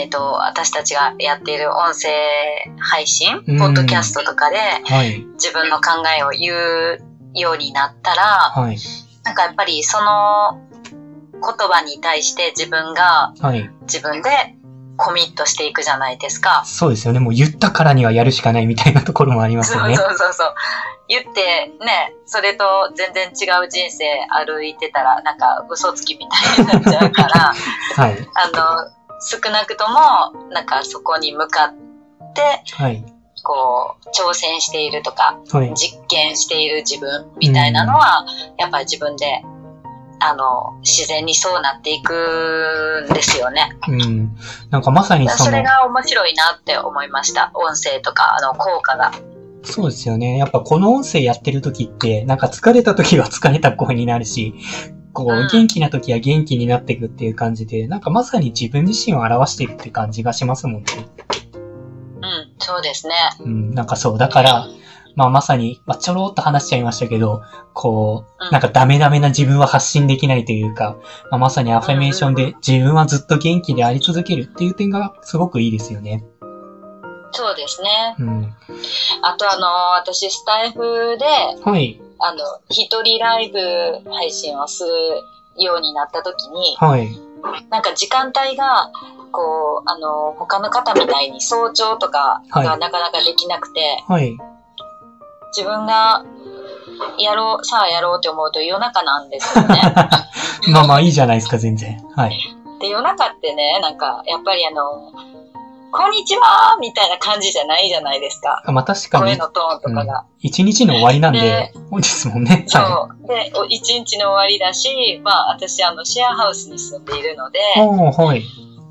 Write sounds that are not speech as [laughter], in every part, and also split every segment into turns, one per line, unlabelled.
えっ、と、私たちがやっている音声配信、
うん
ポッドキャストとかで
はい。
自分の考えを言うようになったら、
はい。
なんかやっぱりその言葉に対して自分が
はい。
自分でコミットしていくじゃないですか。
そうですよね。もう言ったからにはやるしかないみたいなところもあります
そう
よね。
そうそうそう。言ってね、それと全然違う人生歩いてたら、なんか嘘つきみたいになっちゃうから、[laughs]
はい。
あの、少なくとも、なんかそこに向かって、
はい。
こう、挑戦しているとか、
はい。
実験している自分みたいなのは、やっぱり自分で、あの、自然にそうなっていくんですよね。
うん。なんかまさにその
それ、が面白いなって思いました。音声とか、あの、効果が。
そうですよね。やっぱこの音声やってる時って、なんか疲れた時は疲れた声になるし、こ
うん
う、元気な時は元気になっていくっていう感じで、なんかまさに自分自身を表しているって感じがしますもんね。
うん、そうですね。
うん、なんかそう、だから、まあまさに、まあちょろっと話しちゃいましたけど、こう、
うん
なんかダメダメな自分は発信できないというか、まあ、まさにアファメーションで自分はずっと元気であり続けるっていう点がすごくいいですよね。
そうですね。
うん。
あとあの、私スタイフで、
はい、
あの、一人ライブ配信をするようになった時に、
はい、
なんか時間帯が、こう、あの、他の方みたいに早朝とか
はい
がなかなかできなくて、
はい。
自分がやろう、さあやろうって思うと夜中なんですよね。[laughs]
まあまあいいじゃないですか、全然。はい。
で、夜中ってね、なんか、やっぱりあの、こんにちはみたいな感じじゃないじゃないですか。
あまあ確かに
声の、トーンとかが。
一日の終わりなんで
で、
多いですもんね。は
そう。で、お一日の終わりだし、まあ私あの、シェアハウスに住んでいるので、
はい。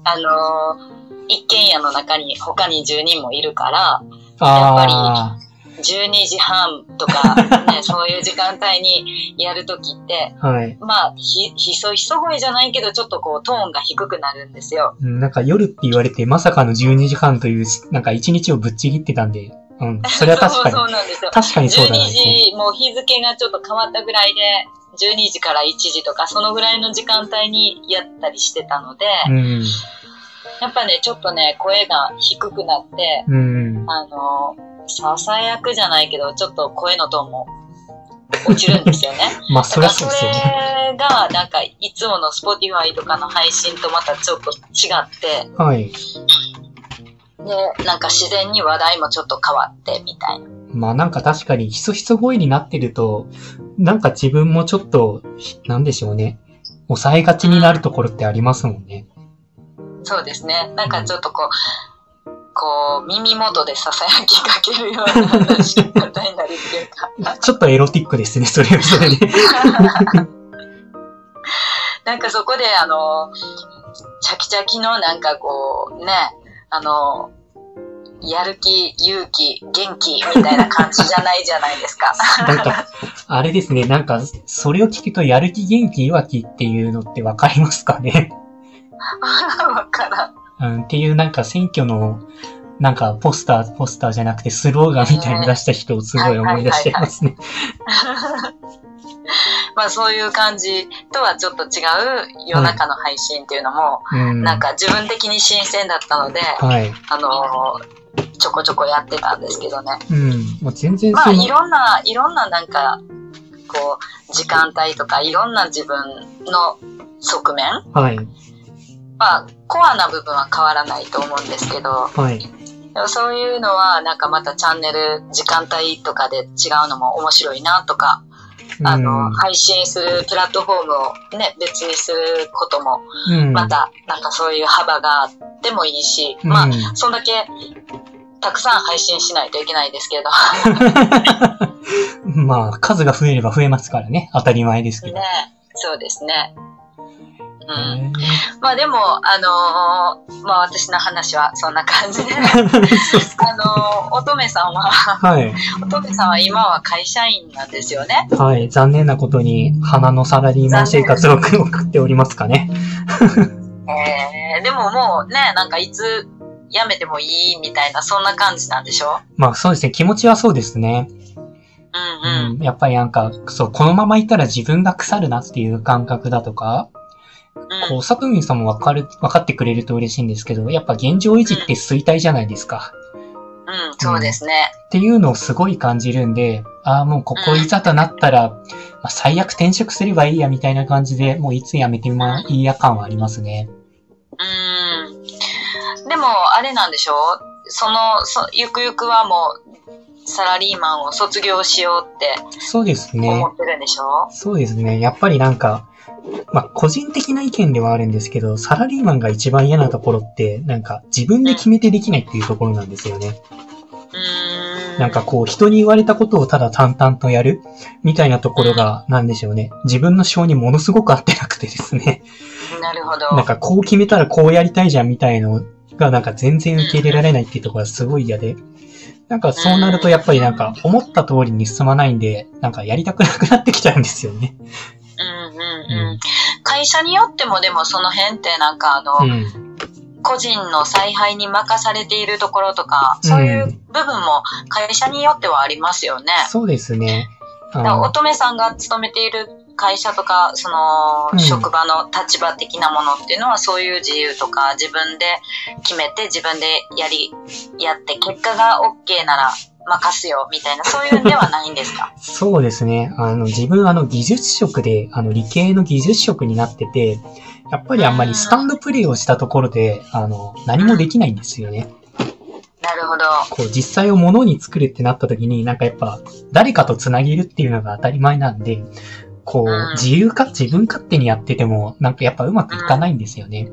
あのー一軒家の中に他に10人もいるから、
あ
12時半とか、[laughs] ね、そういう時間帯にやるときって、
あ、はい。
まあ、ひ、ひそひそ声じゃないけど、ちょっとこう、トーンが低くなるんですよ。
うんなんか夜って言われて、まさかの12時半という、なんか一日をぶっちぎってたんで、うん。それは確か [laughs]
そう
に。
そうなんですよ。
確かにそうだ
12
ね。
時、もう日付がちょっと変わったぐらいで、12時から1時とか、そのぐらいの時間帯にやったりしてたので、
うん。
やっぱね、ちょっとね、声が低くなって、
うん。
あの、ささやくじゃないけど、ちょっと声のトーンも落ちるんですよね。[laughs]
まあ、そりゃ
そう
そですよね。
れが、なんか、いつもの Spotify とかの配信とまたちょっと違って、
はい。
で、なんか自然に話題もちょっと変わって、みたいな。
まあなんか確かにひそひそ声になってると、なんか自分もちょっと、なんでしょうね。抑えがちになるところってありますもんね。
そうですね。なんかちょっとこう、こう、耳元でささやきかけるような話し方になるっていうか。[laughs]
ちょっとエロティックですね、それはそれで。
なんかそこで、あの、チャキチャキのなんかこう、ね、あの、やる気、勇気、元気みたいな感じじゃないじゃないですか。
なんか、あれですね、なんか、それを聞くとやる気元気弱気っていうのってわかりますかね？[laughs]
わからん。
うん、っていうなんか選挙の、なんかポスター、ポスターじゃなくてスローガンみたいに出した人をすごい思い出しちゃいますね。[laughs]
まあそういう感じとはちょっと違う夜中の配信っていうのも、
うん。
なんか自分的に新鮮だったので、
はい。
あのちょこちょこやってたんですけどね。
うん。もう全然
まあいろんな、いろんななんか、こう、時間帯とかいろんな自分の側面
はい。
まあ、コアな部分は変わらないと思うんですけど、
はい。
でもそういうのはなんかまたチャンネル、時間帯とかで違うのも面白いなとか、あの、配信するプラットフォームをね、別にすることも、
うん、
また、なんかそういう幅があってもいいし、
うん
まあ、そんだけ、たくさん配信しないといけないですけど、[laughs]
まあ、数が増えれば増えますからね。当たり前ですけど。
ね、そうですね。うん。
へ
まあでも、あのーまあ私の話はそんな感じで、[laughs] あのー乙女さんは、
ーはい。
乙女さんは今は会社員なんですよね。
はい。残念なことに、花のサラリーマン生活を送っておりますかね。
えー、でももうね、なんかいつ辞めてもいいみたいな、そんな感じなんでしょ？
まあそうですね。気持ちはそうですね。
うんうん。
うん。やっぱりなんか、そう、このままいたら自分が腐るなっていう感覚だとか、こう、サプミンさんもわかる、わかってくれると嬉しいんですけど、やっぱ現状維持って衰退じゃないですか。
うん、そうですね。
っていうのをすごい感じるんで、ああ、もうここいざとなったら、まあ、最悪転職すればいいやみたいな感じで、もういつ辞めてもいいや感はありますね。
うん。でも、あれなんでしょう？その、そ、ゆくゆくはもう、サラリーマンを卒業しようって
そうですね
思。ってるんでしょ、
そうですね。やっぱりなんか、まあ、個人的な意見ではあるんですけど、サラリーマンが一番嫌なところって、なんか自分で決めてできないっていうところなんですよね。なんかこう、人に言われたことをただ淡々とやるみたいなところが、なんでしょうね。自分の性にものすごく合ってなくてですね。
なるほど。
なんかこう決めたらこうやりたいじゃんみたいのがなんか全然受け入れられないっていうところがすごい嫌で。なんかそうなるとやっぱりなんか思った通りに進まないんで、なんかやりたくなくなってきちゃうんですよね。
うんうんうん。会社によってもでもその辺ってなんかあの、
うん。
個人の采配に任されているところとか、そういう部分も会社によってはありますよね。
そうですね。
乙女さんが勤めている会社とか、その、
うん
職場の立場的なものっていうのは、そういう自由とか、自分で決めて、自分でやり、やって、結果が OK なら任すよ、みたいな、そういうんではないんですか？[laughs]
そうですね。あの、自分あの技術職で、あの理系の技術職になってて、やっぱりあんまりスタンドプレイをしたところで、あの、何もできないんですよね。
なるほど。
こう、実際を物に作るってなった時に、なんかやっぱ、誰かと繋げるっていうのが当たり前なんで、こ
うん
う、自由か、自分勝手にやってても、なんかやっぱうまくいかないんですよね。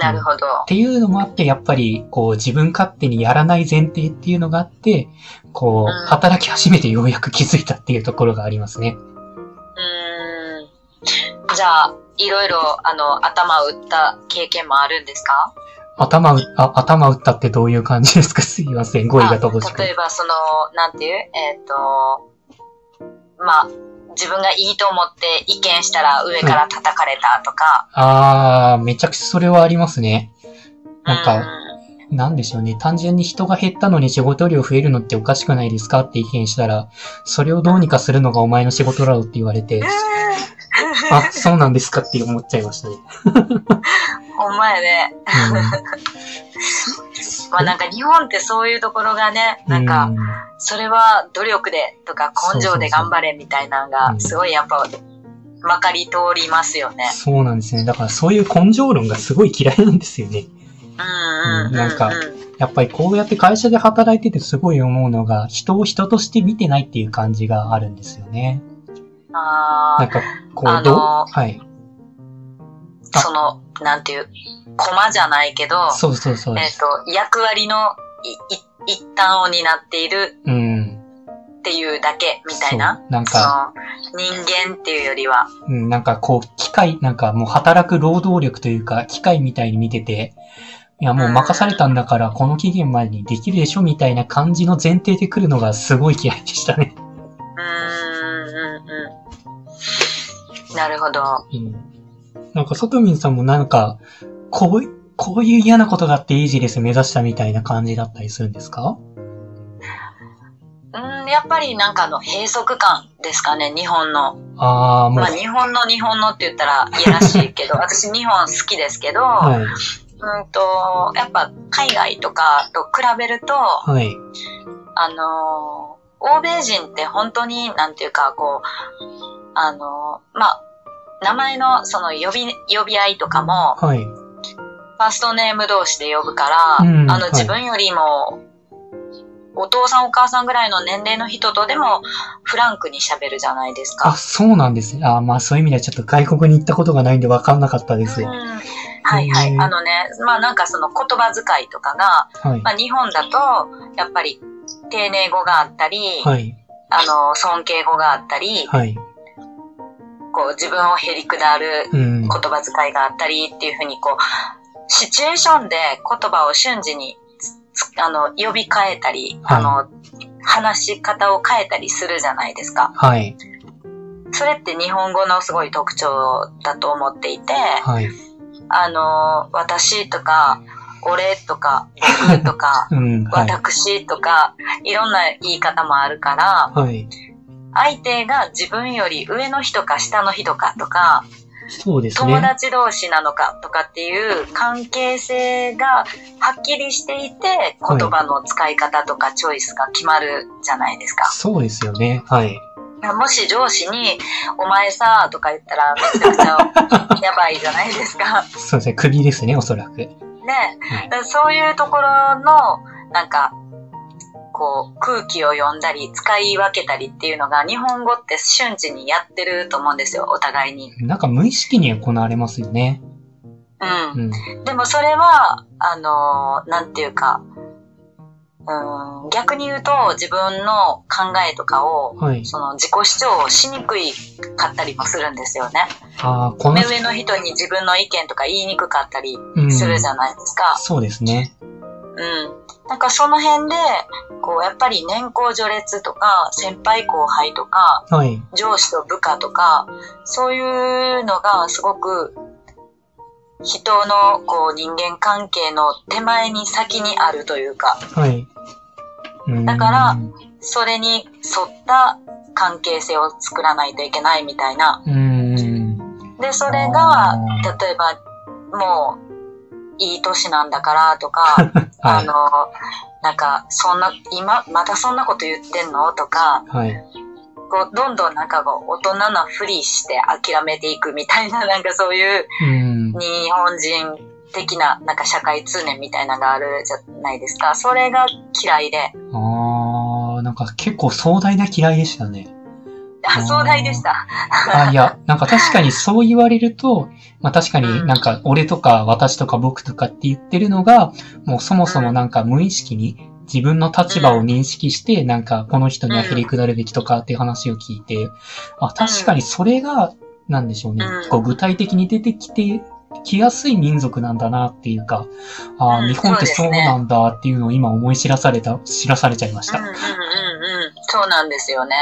なるほど。
っていうのもあって、やっぱり、こう、自分勝手にやらない前提っていうのがあって、こ
うん
う、働き始めてようやく気づいたっていうところがありますね。
うーん。じゃあ、いろいろ、あの、頭を打った経験もあるんですか？
頭う、あ、頭打ったってどういう感じですか？[laughs] すいません。語彙が乏しく
あ例えば、その、なんていう？えっ、と、まあ、自分がいいと思って意見したら上から叩かれたとか。
あー、めちゃくちゃそれはありますね。なんか、
う
なんでしょうね。単純に人が減ったのに仕事量増えるのっておかしくないですかって意見したら、それをどうにかするのがお前の仕事だろうって言われて、あ、そうなんですかって思っちゃいましたね。
ほんまやね。[laughs] まあなんか日本ってそういうところがね、なんか、
うん
それは努力でとか根性で頑張れみたいなの
うん
が、すごいやっぱ、まかり通りますよね。
そうなんですね。だからそういう根性論がすごい嫌いなんですよね。
うん。
なんかやっぱりこうやって会社で働いててすごい思うのが、人を人として見てないっていう感じがあるんですよね。
あ
なんか、こ
あの
う、どうはい。
あ、その、なんていう、コマじゃないけど、
そうそうそう
えっ。と、役割のいい一端を担っている
うん。
っていうだけみたいな。
なん
そ
か、
の人間っていうよりは。
うん、なんかこう、機械、なんかもう働く労働力というか、機械みたいに見てて、いやもう任されたんだから、この期限までにできるでしょみたいな感じの前提で来るのがすごい嫌いでしたね。
うーん、うん、うん。なるほど。
うん。なんか、ソトミンさんもなんか、こうい、こういう嫌なことがあってイージレス目指したみたいな感じだったりするんですか？
うん、やっぱりなんかあの閉塞感ですかね、日本の。
ああ、もう、
まあ日本の日本のって言ったらいやらしいけど、[laughs] 私日本好きですけど、
はい、
うんと、やっぱ海外とかと比べると、
はい、
あのー欧米人って本当に、なんていうか、こう、あのーまあ、名前のその呼び、呼び合いとかも、
はい。
ファーストネーム同士で呼ぶから、あの、
うんはい
自分よりも、お父さんお母さんぐらいの年齢の人とでも、フランクに喋るじゃないです
あ、
か。
そうなんですね。あーまあそういう意味ではちょっと外国に行ったことがないんで分かんなかったです。
うん
は
はいはい。あのね、まあなんかその言葉遣いとかが、
い。
まあ日本だと、やっぱり丁寧語があったり、
はい。
あの、尊敬語があったり、
はい。
こう自分をへりくだる
うん
言。葉遣いがあったりっていうふうにこう、シチュエーションで言葉を瞬時にあの呼び替えたり、
はい
あの、話し方を変えたりするじゃないですか。
はい。
それって日本語のすごい特徴だと思っていて、
はい。
あの、私とか、俺とか、[laughs] 僕とか、
うん。はい。
私とか、いろんな言い方もあるから、
はい。
相手が自分より上の人か下の人かとか、
そうです
友
ね。
達同士なのかとかっていう関係性がはっきりしていて、言葉の使い方とかチョイスが決まるじゃないですか。
そうですよね。はい。
もし上司に、お前さ、とか言ったらめちゃくちゃ [laughs] やばいじゃないですか。
そうですね。首ですね、おそらく。
ね。そういうところの、なんか、こう、空気を読んだり、使い分けたりっていうのが、日本語って瞬時にやってると思うんですよ、お互いに。
なんか無意識に行われますよね。
うん。
うん。
でもそれは、あのーなんていうか、うん、逆に言うと自分の考えとかを、
はい。
その自己主張をしにくいかったりもするんですよね。
ああ、この
目、上の人に自分の意見とか言いにくかったり
うん。
するじゃないですか。
そうですね。
うん。なんかその辺で、こう、やっぱり年功序列とか、先輩後輩とか、
はい。
上司と部下とか、そういうのがすごく、人のこう人間関係の手前に先にあるというか、
はい。うん
だからそれに沿った関係性を作らないといけないみたいな。
うん。
で、それが例えば、もう、いい年なんだからとか、[laughs]
はい。
あの、なんか、そんな、今、またそんなこと言ってんの？とか、
はい。
こう、どんどんなんかこう、大人なふりして諦めていくみたいな、[laughs] なんかそういう
うん。
日本人的な、なんか社会通念みたいなのがあるじゃないですか。それが嫌いで、
ああ、なんか結構壮大な嫌いでしたね。
あ、壮大でした。
あ、いや、なんか確かにそう言われると、まあ確かになんか俺とか私とか僕とかって言ってるのが、もうそもそもなんか無意識に自分の立場を認識して、なんかこの人には振り下るべきとかっていう話を聞いて、あ、確かにそれが、なんでしょうね
う。ん
こう具体的に出てきて、きやすい民族なんだなっていうか、あ日本って
そう
なんだっていうのを今思い知らされた、知らされちゃいました。
うんうんうんうん。そうなんですよね。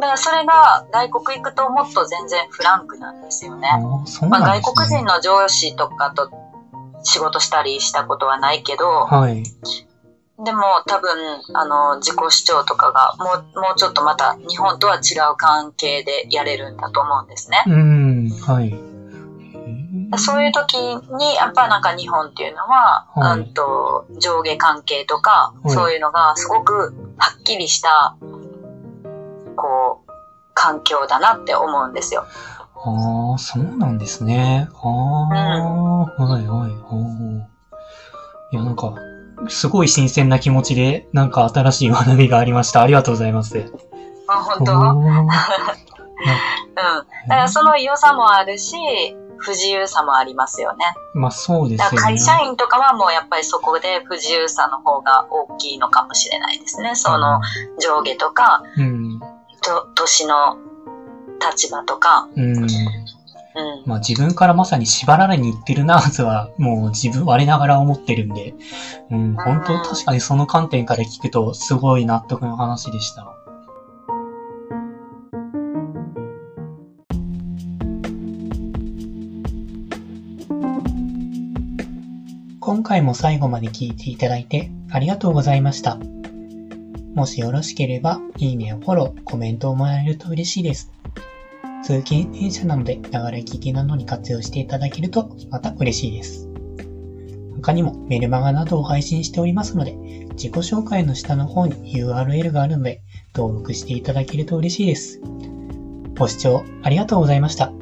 うん
だからそれが外国行くともっと全然フランクなんですよね。
あーそう
まあ。外国人の上司とかと仕事したりしたことはないけど、
はい。
でも多分、あの、自己主張とかがもう、もうちょっとまた日本とは違う関係でやれるんだと思うんですね。
うん、はい。
そういう時に、やっぱなんか日本っていうのは、
はい
うんと、上下関係とか、
はい
そういうのがすごくはっきりした、こう、環境だなって思うんですよ。
ああ、そうなんですね。ああ、はいはい。ほういや、なんか、すごい新鮮な気持ちで、なんか新しい学びがありました。ありがとうございます。
まあ、本当？
お [laughs]
うん。
ー
だからその良さもあるし、不自由さもありますよね。
まあそうですよね。
会社員とかはもうやっぱりそこで不自由さの方が大きいのかもしれないですね。その上下とか、
うん。
と年の立場とか。
うん。
うん。
まあ自分からまさに縛られに行ってるなとは、もう自分、我ながら思ってるんで、うん、本当確かにその観点から聞くと、すごい納得の話でした。今回も最後まで聞いていただいてありがとうございました。もしよろしければ、いいねやフォロー、コメントをもらえると嬉しいです。通勤電車なので、ながら聞きなどに活用していただけると、また嬉しいです。他にもメルマガなどを配信しておりますので、自己紹介の下の方に URL があるので、登録していただけると嬉しいです。ご視聴ありがとうございました。